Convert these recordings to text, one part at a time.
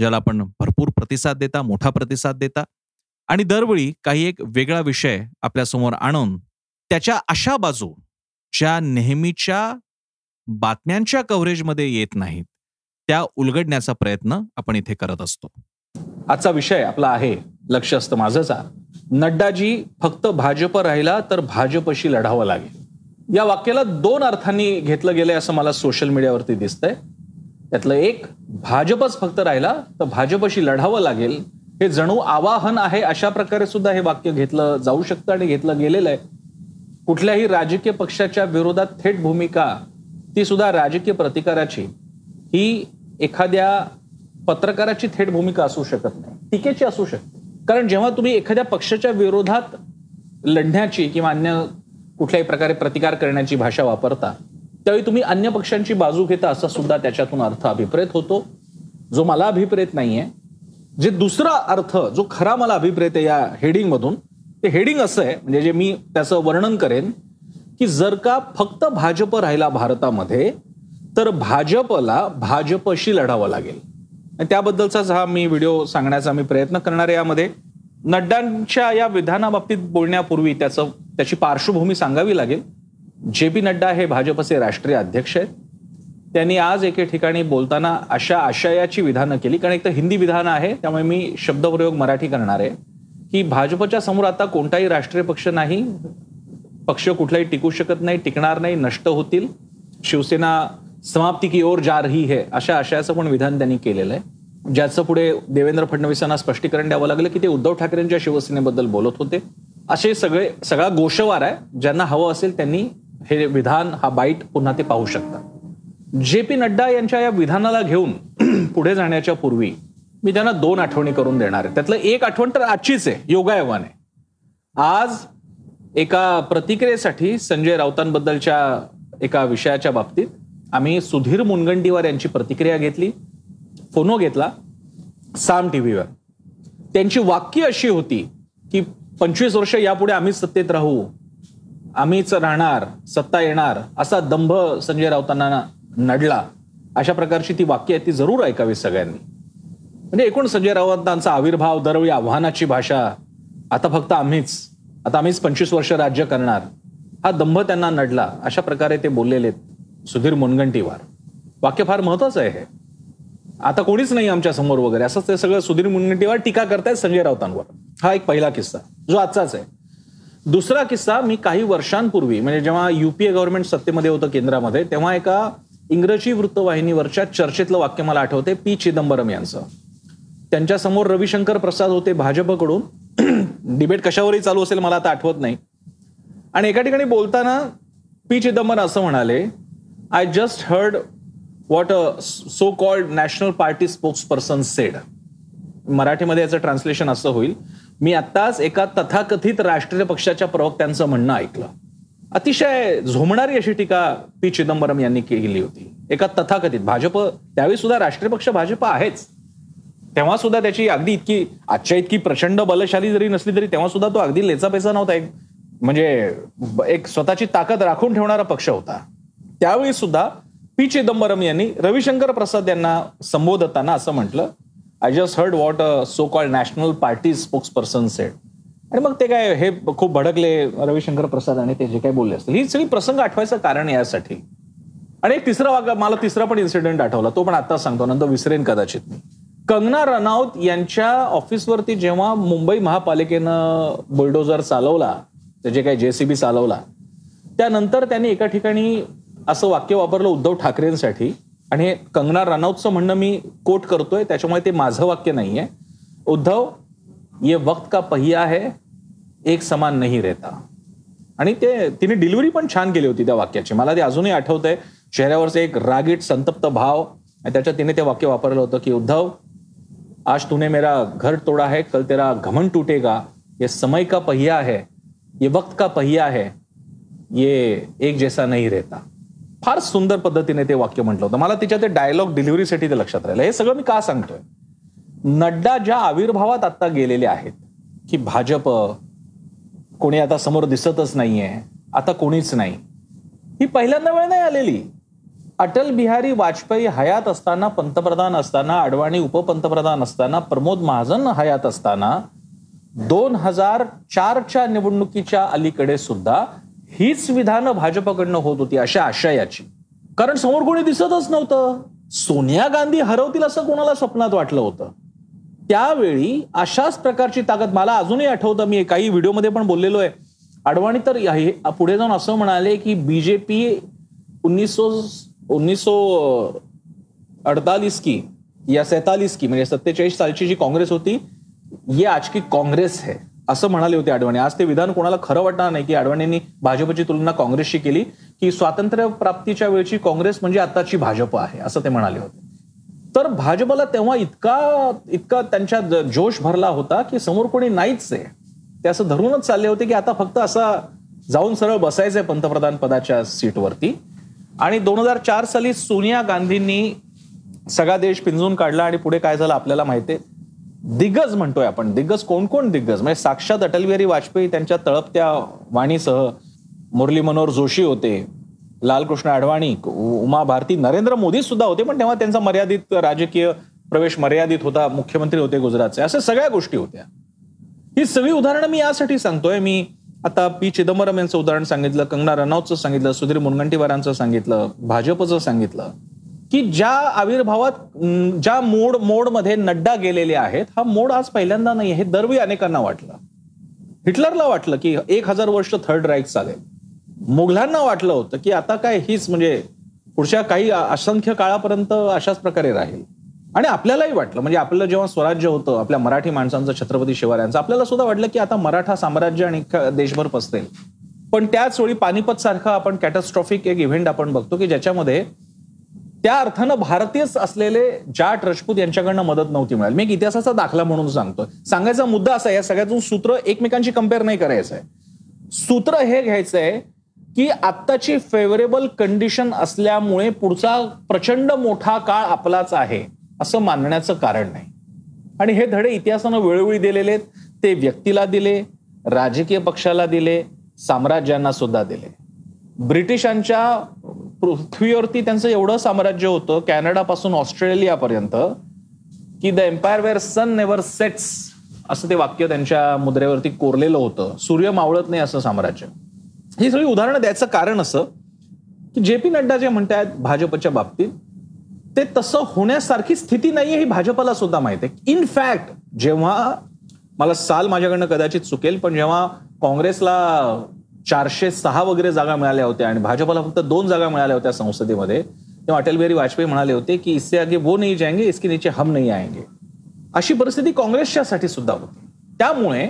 ज्याला आपण भरपूर प्रतिसाद देता मोठा प्रतिसाद देता. आणि दरवेळी काही एक वेगळा विषय आपल्यासमोर आणून त्याच्या अशा बाजू ज्या नेहमीच्या बातम्यांच्या कव्हरेजमध्ये येत नाहीत त्या उलगडण्याचा प्रयत्न आपण इथे करत असतो. आजचा विषय आपला आहे लक्ष असतं माझंचा. नड्डाजी फक्त भाजप राहिला तर भाजपशी लढावं लागेल. या वाक्याला दोन अर्थांनी घेतलं गेलंय असं मला सोशल मीडियावरती दिसतंय. त्यातलं एक भाजपच फक्त राहिला तर भाजपशी लढावं लागेल हे जणू आवाहन आहे अशा प्रकारे सुद्धा हे वाक्य घेतलं जाऊ शकतं आणि घेतलं गेलेलं आहे. कुठल्याही राजकीय पक्षाच्या विरोधात थेट भूमिका ती सुद्धा राजकीय प्रतिकाराची. ही एखाद्या पत्रकाराची थेट भूमिका असू शकत नाही टीकेची असू शकते. कारण जेव्हा तुम्ही एखाद्या पक्षाच्या विरोधात लढण्याची किंवा अन्य कुठल्याही प्रकारे प्रतिकार करण्याची भाषा वापरता त्यावेळी तुम्ही अन्य पक्षांची बाजू घेता असा सुद्धा त्याच्यातून अर्थ अभिप्रेत होतो. जो मला अभिप्रेत नाहीये. जे दुसरा अर्थ जो खरा मला अभिप्रेत आहे या हेडिंगमधून ते हेडिंग असं आहे म्हणजे जे मी त्याचं वर्णन करेन की जर का फक्त भाजप राहिला भारतामध्ये तर भाजपला भाजपशी लढावं लागेल. आणि त्याबद्दलचाच हा मी व्हिडिओ सांगण्याचा मी प्रयत्न करणार आहे यामध्ये. नड्डांच्या या विधानाबाबतीत बोलण्यापूर्वी त्याचं त्याची पार्श्वभूमी सांगावी लागेल. जे पी नड्डा हे भाजपचे राष्ट्रीय अध्यक्ष आहेत. त्यांनी आज एके ठिकाणी बोलताना अशा आशयाची विधानं केली कारण एक तर हिंदी विधान आहे त्यामुळे मी शब्दप्रयोग मराठी करणार आहे. की भाजपच्या समोर आता कोणताही राष्ट्रीय पक्ष नाही पक्ष कुठलाही टिकू शकत नाही टिकणार नाही नष्ट होतील. शिवसेना समाप्ती की ओर जा रही है अशा आशयाचं पण विधान त्यांनी केलेलं आहे. ज्याचं पुढे देवेंद्र फडणवीसांना स्पष्टीकरण द्यावं लागलं की ते उद्धव ठाकरेंच्या शिवसेनेबद्दल बोलत होते. असे सगळे सगळा गोषवार आहे. ज्यांना हवं असेल त्यांनी हे विधान हा बाईट पुन्हा ते पाहू शकतात. जे पी नड्डा यांच्या या विधानाला घेऊन पुढे जाण्याच्या पूर्वी मी त्यांना दोन आठवणी करून देणार आहे. त्यातलं एक आठवण तर आजचीच आहे योगायोगाने. आज एका प्रतिक्रियेसाठी संजय राऊतांबद्दलच्या एका विषयाच्या बाबतीत आम्ही सुधीर मुनगंटीवार यांची प्रतिक्रिया घेतली फोनो घेतला साम टीव्हीवर. त्यांची वाक्य अशी होती की पंचवीस वर्ष यापुढे आम्हीच सत्तेत राहू आम्हीच राहणार सत्ता येणार असा दंभ संजय राऊतांना नडला. अशा प्रकारची ती वाक्य आहे ती जरूर ऐकावी सगळ्यांनी. म्हणजे एकूण संजय राऊतांचा आविर्भाव दरवेळी आव्हानाची भाषा आता फक्त आम्हीच आता आम्हीच पंचवीस वर्ष राज्य करणार हा दंभ त्यांना नडला. अशा प्रकारे ते बोललेले सुधीर मुनगंटीवार. वाक्य फार महत्वाचं आहे हे. आता कोणीच नाही आमच्यासमोर वगैरे असंच ते सगळं सुधीर मुनगंटीवार टीका करतायत संजय राऊतांवर. हा एक पहिला किस्सा जो आजचाच आहे. दुसरा किस्सा मी काही वर्षांपूर्वी म्हणजे जेव्हा युपीए गव्हर्नमेंट सत्तेमध्ये होतं केंद्रामध्ये तेव्हा एका इंग्रजी वृत्तवाहिनीवरच्या चर्चेतलं वाक्य मला आठवते पी. चिदंबरम यांचं. त्यांच्यासमोर रविशंकर प्रसाद होते भाजपकडून. डिबेट कशावरही चालू असेल मला आता आठवत नाही. आणि एका ठिकाणी बोलताना पी. चिदंबरम असं म्हणाले I just heard what a so called national party spokesperson said मराठीमध्ये याचं ट्रान्सलेशन असं होईल. मी आत्ताच एका तथाकथित राष्ट्रीय पक्षाच्या प्रवक्त्यांचं म्हणणं ऐकलं. अतिशय झोमणारी अशी टीका पी. चिदंबरम यांनी केली होती. एका तथाकथित भाजप त्यावेळी सुद्धा राष्ट्रीय पक्ष भाजप आहेच. तेव्हा सुद्धा त्याची अगदी इतकी आजच्या इतकी प्रचंड बलशाली जरी नसली तरी तेव्हा सुद्धा तो अगदी लेचा पैसा नव्हता. एक म्हणजे एक स्वतःची ताकद राखून ठेवणारा पक्ष होता. त्यावेळी सुद्धा पी. चिदंबरम यांनी रविशंकर प्रसाद यांना संबोधताना असं म्हटलं I just heard what a so called national party spokesperson said आणि मग ते काय हे खूप भडकले रविशंकर प्रसाद आणि ते जे काही बोलले असतील. ही सगळी प्रसंग आठवायचं कारण यासाठी. आणि एक तिसरा वाग मला तिसरा पण इन्सिडेंट आठवला. तो पण आता सांगतो नंतर विसरेन कदाचित मी. कंगना रनौत यांच्या ऑफिसवरती जेव्हा मुंबई महापालिकेनं बुलडोजर चालवला जे काही जेसीबी चालवला त्यानंतर त्यांनी एका ठिकाणी असं वाक्य वापरलं उद्धव ठाकरेंसाठी आणि हे कंगना रनौतचं म्हणणं मी कोट करतोय त्याच्यामुळे ते माझं वाक्य नाहीये. उद्धव ये वक्त का पहिया है एक समान नाही रहता. आणि ते तिने डिलिव्हरी पण छान केली होती त्या वाक्याची. मला ते अजूनही आठवत आहे चेहऱ्यावरचे एक रागीट संतप्त भाव आणि त्याच्यात तिने ते वाक्य वापरलं होतं की उद्धव आज तूने मेरा घर तोड़ा है कल तेरा घमन टूटेगा. ये समय का पहिया है ये वक्त का पहिया है ये एक जैसा नहीं रहता. फार सुंदर पद्धतीने ते वाक्य म्हटलं होतं. मला तिच्या ते डायलॉग डिलिव्हरीसाठी ते लक्षात राहिलं. हे सगळं मी का सांगतोय? नड्डा ज्या आविर्भावात आता गेलेले आहेत की भाजप कोणी आता समोर दिसतच नाहीये आता कोणीच नाही ही पहिल्यांदा वेळ नाही आलेली. अटल बिहारी वाजपेयी हयात असताना पंतप्रधान असताना अडवाणी उपपंतप्रधान असताना प्रमोद महाजन हयात असताना दोन हजार चारच्या निवडणुकीच्या अलीकडे सुद्धा हीच विधानं भाजपकडनं होत होती अशा आशयाची. कारण समोर कोणी दिसतच नव्हतं. सोनिया गांधी हरवतील असं कोणाला स्वप्नात वाटलं होतं? त्यावेळी अशाच प्रकारची ताकद मला अजूनही आठवतं. मी काही व्हिडिओमध्ये पण बोललेलो आहे अडवाणी तर पुढे जाऊन असं म्हणाले की बीजेपी उन्नीसो उन्नीसो अडतालीस की या सैतालीस की म्हणजे सत्तेचाळीस सालची जी काँग्रेस होती ये आज की काँग्रेस है. असं म्हणाले होते अडवाणी आज ते विधान कोणाला खरं वाटणार नाही की अडवाणींनी भाजपची तुलना काँग्रेसशी केली की स्वातंत्र्य प्राप्तीच्या वेळची काँग्रेस म्हणजे आताची भाजप आहे असं ते म्हणाले होते. तर भाजपला तेव्हा इतका इतका त्यांच्या जोश भरला होता की समोर कोणी नाहीच आहे. ते असं धरूनच चालले होते की आता फक्त असा जाऊन सरळ बसायचंय पंतप्रधान पदाच्या सीटवरती. आणि दोन हजार चार साली सोनिया गांधींनी सगळा देश पिंजून काढला आणि पुढे काय झालं आपल्याला माहितीये दिग्गज म्हणतोय आपण. दिग्गज कोण कोण दिग्गज? म्हणजे साक्षात अटल बिहारी वाजपेयी त्यांच्या तळपत्या वाणीसह मुरली मनोहर जोशी होते लालकृष्ण अडवाणी उमा भारती नरेंद्र मोदी सुद्धा होते पण तेव्हा त्यांचा मर्यादित राजकीय प्रवेश मर्यादित होता मुख्यमंत्री होते गुजरातचे. अशा सगळ्या गोष्टी होत्या. ही सगळी उदाहरणं मी यासाठी सांगतोय. मी आता पी चिदंबरम यांचं उदाहरण सांगितलं कंगना रनौतचं सांगितलं सुधीर मुनगंटीवारांचं सांगितलं भाजपचं सांगितलं. की ज्या आविर्भावात ज्या मोड मोडमध्ये नड्डा गेलेले आहेत हा मोड आज पहिल्यांदा नाही हे दरवेळी अनेकांना वाटलं. हिटलरला वाटलं की एक हजार वर्ष थर्ड राईट चालेल. मुघलांना वाटलं होतं की आता काय हीच म्हणजे पुढच्या काही असंख्य काळापर्यंत अशाच प्रकारे राहील. आणि आपल्यालाही वाटलं. म्हणजे आपलं जेव्हा स्वराज्य होतं आपल्या मराठी माणसांचं छत्रपती शिवरायांचं आपल्याला सुद्धा वाटलं की आता मराठा साम्राज्य आणि देशभर पसरेल. पण त्याच वेळी पानिपत सारखा आपण कॅटस्ट्रॉफिक एक इव्हेंट आपण बघतो की ज्याच्यामध्ये त्या अर्थानं भारतीयच असलेले जाट राजपूत यांच्याकडनं मदत नव्हती मिळाली. मी एक इतिहासाचा दाखला म्हणून सांगतोय. सांगायचा मुद्दा असा या सगळ्यातून सूत्र एकमेकांशी कंपेअर नाही करायचं आहे. सूत्र हे घ्यायचं आहे की आत्ताची फेवरेबल कंडिशन असल्यामुळे पुढचा प्रचंड मोठा काळ आपलाच आहे असं मानण्याचं कारण नाही. आणि हे धडे इतिहासानं वेळोवेळी दिलेले आहेत. ते व्यक्तीला दिले राजकीय पक्षाला दिले साम्राज्यांना सुद्धा दिले. ब्रिटिशांच्या पृथ्वीवरती त्यांचं एवढं साम्राज्य होतं कॅनडापासून ऑस्ट्रेलियापर्यंत की the empire where sun never sets असं ते वाक्य त्यांच्या मुद्रेवरती कोरलेलं होतं. सूर्य मावळत नाही असं साम्राज्य. ही सगळी उदाहरणं द्यायचं कारण असं की जे पी नड्डा जे म्हणतायत भाजपच्या बाबतीत ते तसं होण्यासारखी स्थिती नाहीये ही भाजपला सुद्धा माहिती आहे. इनफॅक्ट जेव्हा मला साल माझ्याकडनं कदाचित चुकेल पण जेव्हा काँग्रेसला चारशे सहा वगैरे जागा मिळाल्या होत्या आणि भाजपला फक्त दोन जागा मिळाल्या होत्या संसदेमध्ये. तेव्हा अटल बिहारी वाजपेयी म्हणाले होते की इससे आगे वो नहीं जाएंगे इसके नीचे हम नहीं आएंगे. अशी परिस्थिती काँग्रेसच्यासाठी सुद्धा होती. त्यामुळे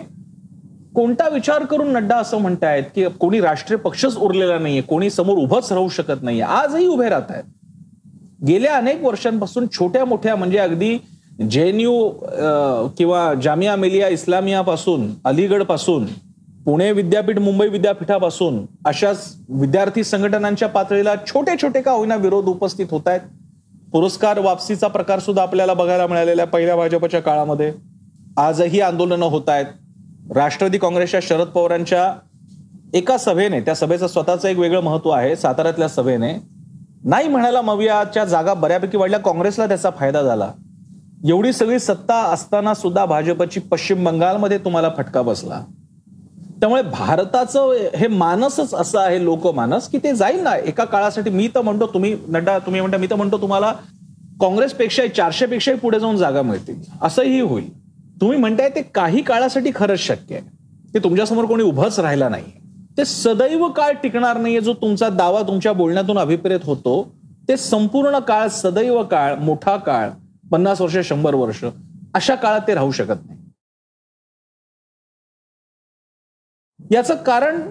कोणता विचार करून नड्डा असं म्हणतायत की कोणी राष्ट्रीय पक्षच उरलेला नाहीये कोणी समोर उभंच राहू शकत नाहीये आजही उभे राहत आहेत गेल्या अनेक वर्षांपासून छोट्या मोठ्या म्हणजे अगदी जेएनयू किंवा जामिया मिलिया इस्लामिया पासून पासून पुणे विद्यापीठ मुंबई विद्यापीठापासून अशाच विद्यार्थी संघटनांच्या पातळीला छोटे छोटे का होईना विरोध उपस्थित होत आहेत? पुरस्कार वापसीचा प्रकार सुद्धा आपल्याला बघायला मिळालेला आहे पहिल्या भाजपच्या काळामध्ये. आजही आंदोलनं होत आहेत. राष्ट्रवादी काँग्रेसच्या शरद पवारांच्या एका सभेने त्या सभेचं स्वतःचं एक वेगळं महत्त्व आहे साताऱ्यातल्या सभेने नाही म्हणायला मवियाच्या जागा बऱ्यापैकी वाढल्या काँग्रेसला त्याचा फायदा झाला. एवढी सगळी सत्ता असताना सुद्धा भाजपची पश्चिम बंगालमध्ये तुम्हाला फटका बसला. त्यामुळे भारताचं हे मानसच असं आहे लोकमानस की ते जाईल ना. एका काळासाठी मी तर म्हणतो तुम्ही नड्डा तुम्ही म्हणता मी तर म्हणतो तुम्हाला काँग्रेसपेक्षा चारशे पेक्षाही पुढे जाऊन जागा मिळतील. असंही होईल. तुम्ही म्हणताय ते काही काळासाठी खरंच शक्य आहे. ते तुमच्यासमोर कोणी उभंच राहिला नाही. ते सदैव काळ टिकणार नाहीये जो तुमचा दावा तुमच्या बोलण्यातून अभिप्रेत होतो. ते संपूर्ण काळ सदैव काळ मोठा काळ पन्नास वर्ष शंभर वर्ष अशा काळात ते राहू शकत नाही. याचं कारण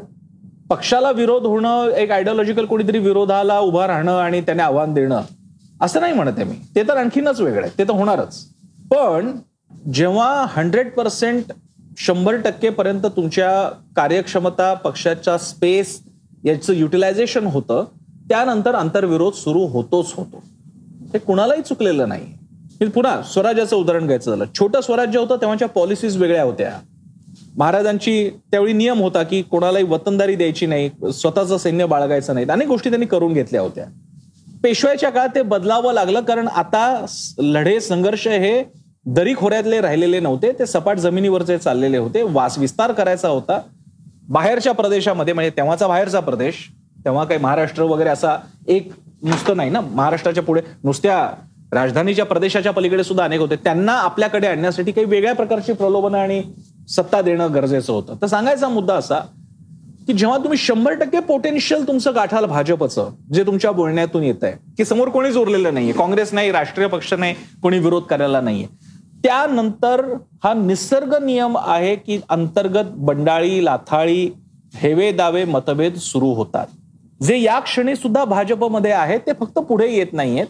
पक्षाला विरोध होणं एक आयडिओलॉजिकल कोणीतरी विरोधाला उभा राहणं आणि त्याने आव्हान देणं असं नाही म्हणत आहे मी. ते तर आणखीनच वेगळं आहे. ते तर होणारच. पण जेव्हा हंड्रेड पर्सेंट शंभर टक्केपर्यंत तुमच्या कार्यक्षमता पक्षाच्या स्पेस याचं युटिलायझेशन होतं त्यानंतर आंतरविरोध सुरू होतोच होतो. हे कुणालाही चुकलेलं नाही. पुन्हा स्वराज्याचं उदाहरण घ्यायचं झालं. छोटं स्वराज्य होतं तेव्हाच्या पॉलिसीज वेगळ्या होत्या. महाराजांची त्यावेळी नियम होता की कोणालाही वतनदारी द्यायची नाही स्वतःचं सैन्य बाळगायचं नाही अनेक गोष्टी त्यांनी करून घेतल्या होत्या. पेशव्याच्या काळात ते बदलावं लागलं कारण आता लढे संघर्ष हे दरी खोऱ्यातले राहिलेले नव्हते. ते सपाट जमिनीवरचे चाललेले होते. वास विस्तार करायचा होता. बाहेरच्या प्रदेशामध्ये म्हणजे तेव्हाचा बाहेरचा प्रदेश तेव्हा काही महाराष्ट्र वगैरे असा एक नुसतं नाही ना? महाराष्ट्राच्या पुढे नुसत्या राजधानीच्या प्रदेशाच्या पलीकडे सुद्धा अनेक होते. त्यांना आपल्याकडे आणण्यासाठी काही वेगळ्या प्रकारची प्रलोभनं आणि सत्ता देणं गरजेचं होतं. तर सांगायचा मुद्दा असा की जेव्हा तुम्ही शंभर टक्के पोटेन्शियल तुमचं गाठाल भाजपचं जे तुमच्या बोलण्यातून येत आहे की समोर कोणीच उरलेलं नाहीये काँग्रेस नाही राष्ट्रीय पक्ष नाही कोणी विरोध करायला नाहीये. त्यानंतर हा निसर्ग नियम आहे की अंतर्गत बंडाळी लाथाळी हेवे दावे मतभेद सुरू होतात. जे या क्षणी सुद्धा भाजपमध्ये आहेत ते फक्त पुढे येत नाहीयेत.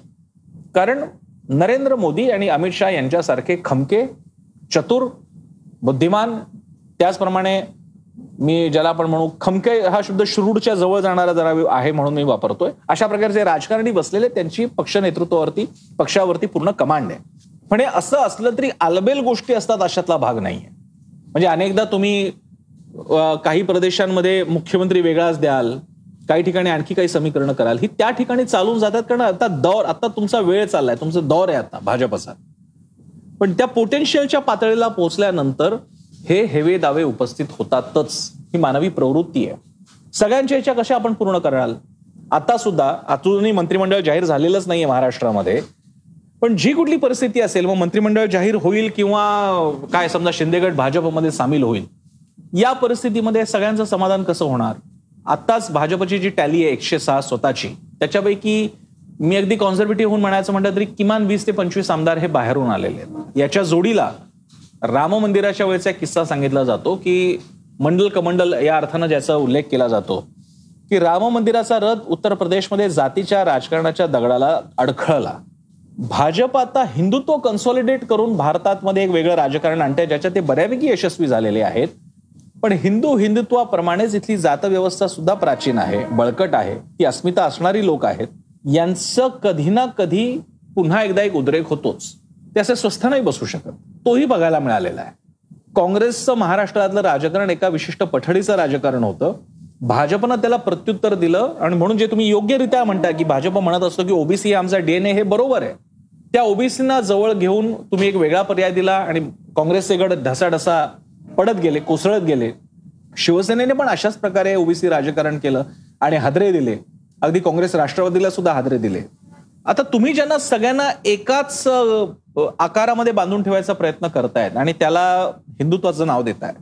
कारण नरेंद्र मोदी आणि अमित शहा यांच्यासारखे खमके चतुर बुद्धिमान त्याचप्रमाणे मी ज्याला आपण म्हणू खमके हा शब्द श्रूडच्या जवळ जाणारा जरा आहे म्हणून मी वापरतोय. अशा प्रकारचे राजकारणी बसलेले त्यांची पक्ष नेतृत्वावरती पक्षावरती पूर्ण कमांड आहे. पण हे असं असलं तरी आलबेल गोष्टी असतात अशातला भाग नाहीये. म्हणजे अनेकदा तुम्ही काही प्रदेशांमध्ये मुख्यमंत्री वेगळाच द्याल काही ठिकाणी आणखी काही समीकरण कराल ही त्या ठिकाणी चालून जातात कारण आता दौर आता तुमचा वेळ चाललाय तुमचा दौर आहे आता भाजपचा. पण त्या पोटेन्शियलच्या पातळीला पोहोचल्यानंतर हे हेवे दावे उपस्थित होतातच. ही मानवी प्रवृत्ती आहे. सगळ्यांच्या याच्या कशा आपण पूर्ण कराल आता सुद्धा अजूनही मंत्रिमंडळ जाहीर झालेलंच नाहीये महाराष्ट्रामध्ये. पण जी कुठली परिस्थिती असेल मग मंत्रिमंडळ जाहीर होईल किंवा काय समजा शिंदेगड भाजपमध्ये सामील होईल या परिस्थितीमध्ये सगळ्यांचं समाधान कसं होणार? आत्ताच भाजपची जी टॅली आहे एकशे सहा स्वतःची त्याच्यापैकी मी अगदी कॉन्झर्वेटिव्ह होऊन म्हणायचं म्हटलं तरी किमान वीस ते पंचवीस आमदार हे बाहेरून आलेले आहेत. याच्या जोडीला राम मंदिराच्या वेळेचा एक किस्सा सांगितला जातो की मंडल कमंडल या अर्थानं ज्याचा उल्लेख केला जातो की राम मंदिराचा रथ उत्तर प्रदेशमध्ये जातीच्या राजकारणाच्या दगडाला अडखळला. भाजप आता हिंदुत्व कन्सॉलिडेट करून भारतात मध्ये एक वेगळं राजकारण आणतंय ज्याच्यात ते बऱ्यापैकी यशस्वी झालेले आहेत. पण हिंदू हिंदुत्वाप्रमाणेच इथली जातव्यवस्था सुद्धा प्राचीन आहे बळकट आहे. ती अस्मिता असणारी लोक आहेत. यांचं कधी ना कधी पुन्हा एकदा एक उद्रेक होतोच. ते असे स्वस्थ नाही बसू शकत. तोही बघायला मिळालेला आहे. काँग्रेसचं महाराष्ट्रातलं राजकारण एका विशिष्ट पठडीचं राजकारण होतं. भाजपनं त्याला प्रत्युत्तर दिलं आणि म्हणून जे तुम्ही योग्यरित्या म्हणता की भाजप म्हणत असतो की ओबीसी आमचा डीएनए हे बरोबर आहे. त्या ओबीसीना जवळ घेऊन तुम्ही एक वेगळा पर्याय दिला आणि काँग्रेसचे गड ढसाढसा पडत गेले कोसळत गेले. शिवसेनेने पण अशाच प्रकारे ओबीसी राजकारण केलं आणि हादरे दिले. अगदी काँग्रेस राष्ट्रवादीला सुद्धा हादरे दिले. आता तुम्ही ज्यांना सगळ्यांना एकाच आकारामध्ये बांधून ठेवायचा प्रयत्न करतायत आणि त्याला हिंदुत्वाचं नाव देताय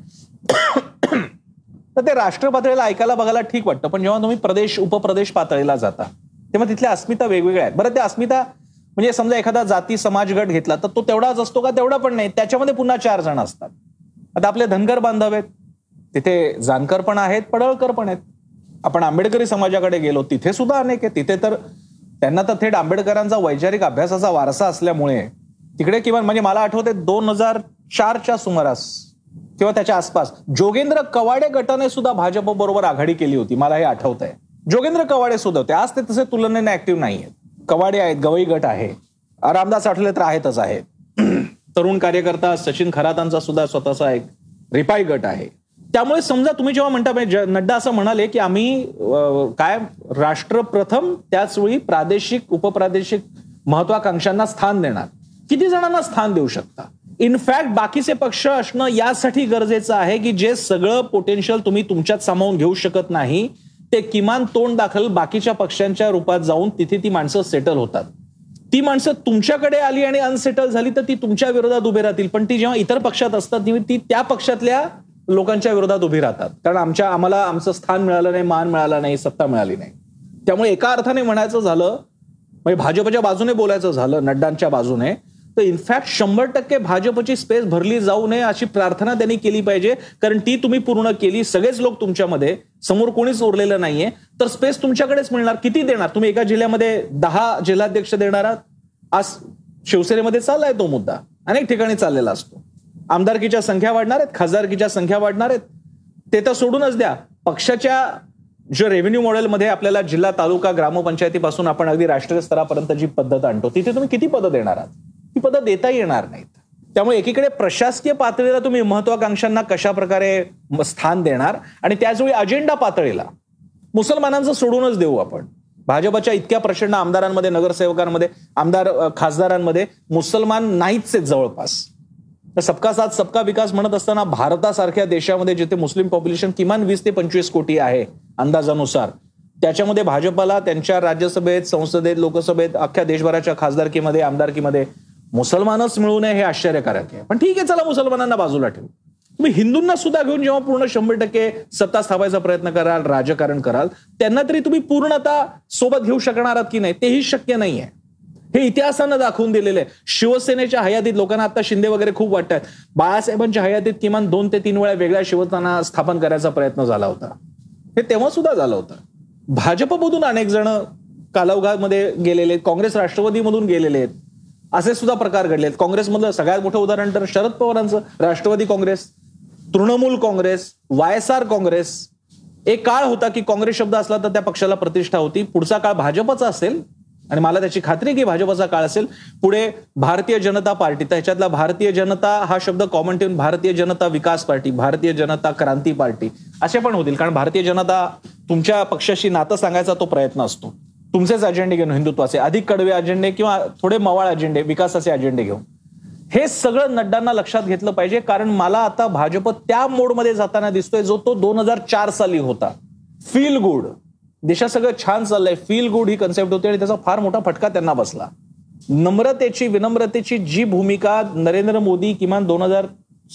तर ते राष्ट्र पातळीला ऐकायला बघायला ठीक वाटतं. पण जेव्हा तुम्ही प्रदेश उपप्रदेश पातळीला जाता तेव्हा तिथल्या अस्मिता वेगवेगळ्या आहेत. बरं त्या अस्मिता म्हणजे समजा एखादा जाती समाज गट घेतला तर तो तेवढाच असतो का? तेवढा पण नाही. त्याच्यामध्ये पुन्हा चार जण असतात. आता आपले धनगर बांधव आहेत. तिथे जानकर पण आहेत पडळकर पण आहेत. आपण आंबेडकरी समाजाकडे गेलो तिथे सुद्धा अनेक आहे तिथे तर त्यांना तर थेट आंबेडकरांचा वैचारिक अभ्यासाचा वारसा असल्यामुळे तिकडे किमान म्हणजे मला आठवते दोन हजार चारच्या सुमारास किंवा त्याच्या आसपास जोगेंद्र कवाडे गटाने सुद्धा भाजप बरोबर आघाडी केली होती. मला हे आठवत आहे. जोगेंद्र कवाडे सुद्धा होते. आज ते तसे तुलनेने ऍक्टिव्ह नाही आहेत. कवाडे आहेत गवई गट आहे. रामदास आठवले तर आहेतच आहेत तरुण कार्यकर्ता सचिन खरातांचा सुद्धा स्वतःचा एक रिपाई गट आहे. त्यामुळे समजा तुम्ही जेव्हा म्हणता म्हणजे नड्डा असं म्हणाले की आम्ही काय राष्ट्र प्रथम त्याच वेळी प्रादेशिक उपप्रादेशिक महत्वाकांक्षांना स्थान देणार. किती जणांना स्थान देऊ शकता? इनफॅक्ट बाकीचे पक्ष असणं यासाठी गरजेचं आहे की जे सगळं पोटेन्शियल तुम्ही तुमच्यात सामावून घेऊ शकत नाही ते किमान तोंड दाखल बाकीच्या पक्षांच्या रूपात जाऊन तिथे ती माणसं सेटल होतात. ती माणसं तुमच्याकडे आली आणि अनसेटल झाली तर ती तुमच्या विरोधात उभे राहतील. पण ती जेव्हा इतर पक्षात असतात ती त्या पक्षातल्या लोकांच्या विरोधात उभी राहतात. कारण आमच्या आम्हाला आमचं स्थान मिळालं नाही मान मिळाला नाही सत्ता मिळाली नाही. त्यामुळे एका अर्थाने म्हणायचं झालं म्हणजे भाजपच्या बाजूने बोलायचं झालं नड्डांच्या बाजूने तर इनफॅक्ट शंभर टक्के भाजपची स्पेस भरली जाऊ नये अशी प्रार्थना त्यांनी केली पाहिजे. कारण ती तुम्ही पूर्ण केली सगळेच लोक तुमच्यामध्ये समोर कोणीच उरलेलं नाहीये. तर स्पेस तुमच्याकडेच मिळणार किती देणार? तुम्ही एका जिल्ह्यामध्ये दहा जिल्हाध्यक्ष देणार आहात? आज शिवसेनेमध्ये चाललाय तो मुद्दा. अनेक ठिकाणी चाललेला असतो. आमदारकीच्या संख्या वाढणार आहेत खासदारकीच्या संख्या वाढणार आहेत. ते तर सोडूनच द्या. पक्षाच्या जो रेव्हेन्यू मॉडेलमध्ये आपल्याला जिल्हा तालुका ग्रामपंचायतीपासून आपण अगदी राष्ट्रीय स्तरापर्यंत जी पद्धत आणतो तिथे तुम्ही किती पदं देणार आहात? ती पदं देता येणार नाहीत. त्यामुळे एकीकडे प्रशासकीय पातळीला तुम्ही महत्वाकांक्षांना कशा प्रकारे स्थान देणार आणि त्याचवेळी अजेंडा पातळीला. मुसलमानांचं सोडूनच देऊ आपण. भाजपच्या इतक्या प्रचंड आमदारांमध्ये नगरसेवकांमध्ये आमदार खासदारांमध्ये मुसलमान नाहीच आहेत जवळपास. तर सबका साथ सबका विकास म्हणत असताना भारतासारख्या देशामध्ये जिथे मुस्लिम पॉप्युलेशन किमान वीस ते पंचवीस कोटी आहे अंदाजानुसार त्याच्यामध्ये भाजपला त्यांच्या राज्यसभेत संसदेत लोकसभेत अख्ख्या देशभराच्या खासदारकीमध्ये आमदारकीमध्ये मुसलमानच मिळू नये हे आश्चर्यकारक आहे. पण ठीक आहे चला मुसलमानांना बाजूला ठेवू. तुम्ही हिंदूंना सुद्धा घेऊन जेव्हा पूर्ण शंभर टक्के सत्ता स्थापायचा प्रयत्न कराल राजकारण कराल त्यांना तरी तुम्ही पूर्णता सोबत घेऊ शकणार आहात की नाही तेही शक्य नाहीये. हे इतिहासानं दाखवून दिलेलं आहे. शिवसेनेच्या हयातीत लोकांना आता शिंदे वगैरे खूप वाटतात. बाळासाहेबांच्या हयातीत किमान दोन ते तीन वेळा वेगळ्या शिवसेना स्थापन करायचा प्रयत्न झाला होता. हे तेव्हा सुद्धा झालं होतं. भाजपमधून अनेक जण कालावघामध्ये गेलेले काँग्रेस राष्ट्रवादीमधून गेलेले आहेत. असे सुद्धा प्रकार घडले आहेत काँग्रेसमधलं सगळ्यात मोठं उदाहरण तर शरद पवारांचं. Rashtravadi Congress Trinamool Congress Y S R Congress. एक काळ होता की काँग्रेस शब्द असला तर त्या पक्षाला प्रतिष्ठा होती. पुढचा काळ भाजपचा असेल आणि मला त्याची खात्री की भाजपचा काळ असेल पुढे भारतीय जनता पार्टी त्याच्यातला भारतीय जनता हा शब्द कॉमन ठेवून भारतीय जनता विकास पार्टी भारतीय जनता क्रांती पार्टी असे पण होतील. कारण भारतीय जनता तुमच्या पक्षाशी नातं सांगायचा तो प्रयत्न असतो. तुमचेच अजेंडे घेऊन हिंदुत्वाचे. अधिक कडवे अजेंडे किंवा थोडे मवाळ अजेंडे विकासाचे अजेंडे घेऊन. हे सगळं नड्डांना लक्षात घेतलं पाहिजे. कारण मला आता भाजप त्या मोडमध्ये जाताना दिसतोय जो तो दोन हजार चार साली होता. फील गुड देशात सगळं छान चाललंय. फील गुड ही कन्सेप्ट होती आणि त्याचा फार मोठा फटका त्यांना बसला. नम्रतेची विनम्रतेची जी भूमिका नरेंद्र मोदी किमान दोन हजार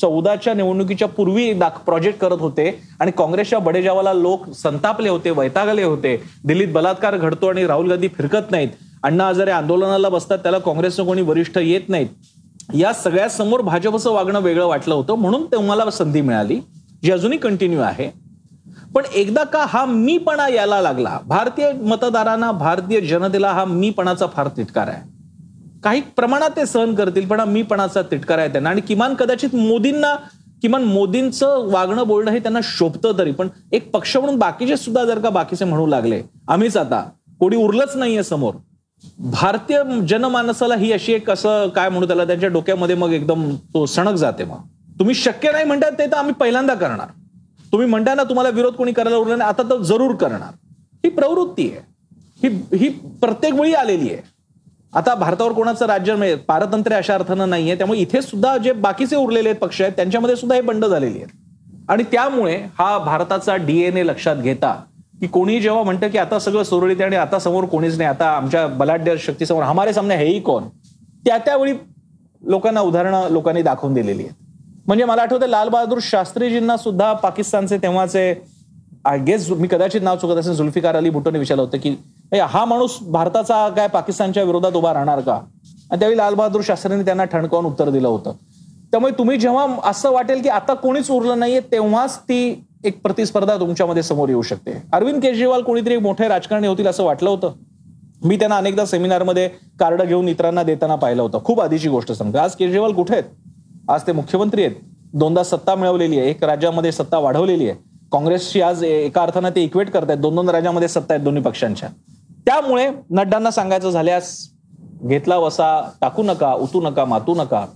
चौदाच्या निवडणुकीच्या पूर्वी प्रोजेक्ट करत होते आणि काँग्रेसच्या बडेजावाला लोक संतापले होते वैतागले होते. दिल्लीत बलात्कार घडतो आणि राहुल गांधी फिरकत नाहीत. अण्णा हजारे आंदोलनाला बसतात त्याला काँग्रेसचं कोणी वरिष्ठ येत नाहीत. या सगळ्यासमोर भाजपचं वागणं वेगळं वाटलं होतं म्हणून तुम्हाला संधी मिळाली जी अजूनही कंटिन्यू आहे. पण एकदा का हा मीपणा यायला लागला भारतीय मतदारांना भारतीय जनतेला हा मीपणाचा फार तिटकार आहे. काही प्रमाणात ते सहन करतील पण हा मीपणाचा तिटकार आहे त्यांना. आणि किमान कदाचित मोदींना किमान मोदींचं वागणं बोलणं हे त्यांना शोभतं तरी पण एक पक्ष म्हणून बाकीचे सुद्धा जर का बाकीचे म्हणू लागले आम्हीच आता कोणी उरलंच नाहीये समोर. भारतीय जनमानसाला ही अशी एक असं काय म्हणू त्याला त्यांच्या डोक्यामध्ये मग एकदम तो सणक जाते मग. तुम्ही शक्य नाही म्हणतात ते तर आम्ही पहिल्यांदा करणार. तुम्ही म्हणताय ना तुम्हाला विरोध कोणी करायला उरला नाही आता तर जरूर करणार. ही प्रवृत्ती आहे. ही ही प्रत्येक वेळी आलेली आहे. आता भारतावर कोणाचं राज्य म्हणजे पारतंत्र्य अशा अर्थानं नाहीये त्यामुळे इथे सुद्धा जे बाकीचे उरलेले आहेत पक्ष आहेत त्यांच्यामध्ये सुद्धा हे बंड झालेली आहेत. आणि त्यामुळे हा भारताचा डीएनए लक्षात घेता की कोणी जेव्हा म्हणतं की आता सगळं सुरळीत आणि आता समोर कोणीच नाही आता आमच्या बलाढ्य शक्तीसमोर हमारे सामने हेही कोण? त्या त्यावेळी लोकांना उदाहरणं लोकांनी दाखवून दिलेली आहेत. म्हणजे मला आठवतं लालबहादूर शास्त्रीजींना सुद्धा पाकिस्तानचे तेव्हाचे आय गेस मी कदाचित नाव चुकत असेल जुल्फिकार अली भुट्टोने विचारलं होतं की हा माणूस भारताचा काय पाकिस्तानच्या विरोधात उभा राहणार का? आणि त्यावेळी लालबहादूर शास्त्रींनी त्यांना ठणकावून उत्तर दिलं होतं. त्यामुळे तुम्ही जेव्हा असं वाटेल की आता कोणीच उरलं नाहीये तेव्हाच ती एक प्रतिस्पर्धा तुमच्यामध्ये समोर येऊ शकते. अरविंद केजरीवाल कोणीतरी मोठे राजकारणी होतील असं वाटलं होतं. मी त्यांना अनेकदा सेमिनारमध्ये कार्ड घेऊन इतरांना देताना पाहिलं होतं. खूप आधीची गोष्ट सांगतो आज केजरीवाल कुठे आहेत? आज ते मुख्यमंत्री आहेत. दोनदा सत्ता मिळवलेली आहे. एक राज्यामध्ये सत्ता वाढवलेली आहे. काँग्रेसची आज एका अर्थानं ते इक्वेट करतायत. दोन दोन राज्यामध्ये सत्ता आहेत दोन्ही पक्षांच्या. त्यामुळे नड्डांना सांगायचं झाल्यास घेतला वसा टाकू नका उतू नका मातू नका.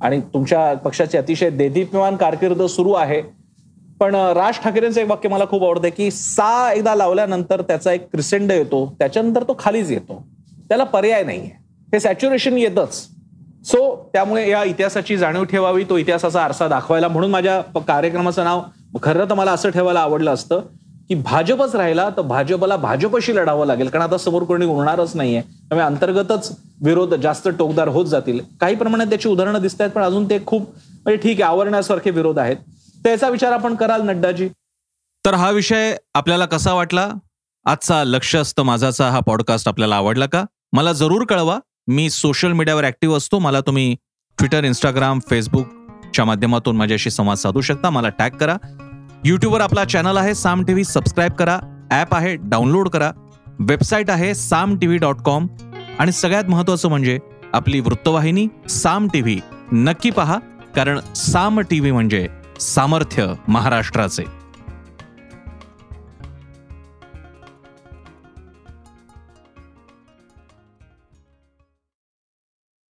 आणि तुमच्या पक्षाची अतिशय देदीप्यमान कारकीर्द सुरू आहे. पण राज ठाकरेंचं एक वाक्य मला खूप आवडतं की सा एकदा लावल्यानंतर त्याचा एक क्रिसेंड येतो. त्याच्यानंतर तो खालीच येतो. त्याला पर्याय नाहीये. हे सॅच्युरेशन येतच. सो त्यामुळे या इतिहासाची जाणीव ठेवावी तो इतिहासाचा आरसा दाखवायला म्हणून माझ्या कार्यक्रमाचं नाव खरं तर मला असं ठेवायला आवडलं असतं की भाजपच राहिला तर भाजपला भाजपशी लढावं लागेल. कारण आता समोर कोणी उरणारच नाहीये. त्यामुळे अंतर्गतच विरोध जास्त टोकदार होत जातील. काही प्रमाणात त्याची उदाहरणं दिसत आहेत पण अजून ते खूप म्हणजे ठीक आहे आवरण्यासारखे विरोध आहेत. त्याचा विचार आपण कराल नड्डाजी. तर हा विषय आपल्याला कसा वाटला? आजचा लक्ष असतं माझाचा हा पॉडकास्ट आपल्याला आवडला का? मला जरूर कळवा. मी सोशल मीडियावर ऍक्टिव्ह असतो. मला तुम्ही ट्विटर इंस्टाग्राम फेसबुकच्या माध्यमातून माझ्याशी संवाद साधू शकता. मला टॅग करा. यूट्यूबवर आपला चॅनल आहे. साम टी व्ही सबस्क्राईब करा. ॲप आहे. डाउनलोड करा. वेबसाईट आहे Saam T V dot com आणि सगळ्यात महत्त्वाचं म्हणजे आपली वृत्तवाहिनी साम टी व्ही नक्की पहा. कारण साम टी व्ही म्हणजे सामर्थ्य महाराष्ट्राचे.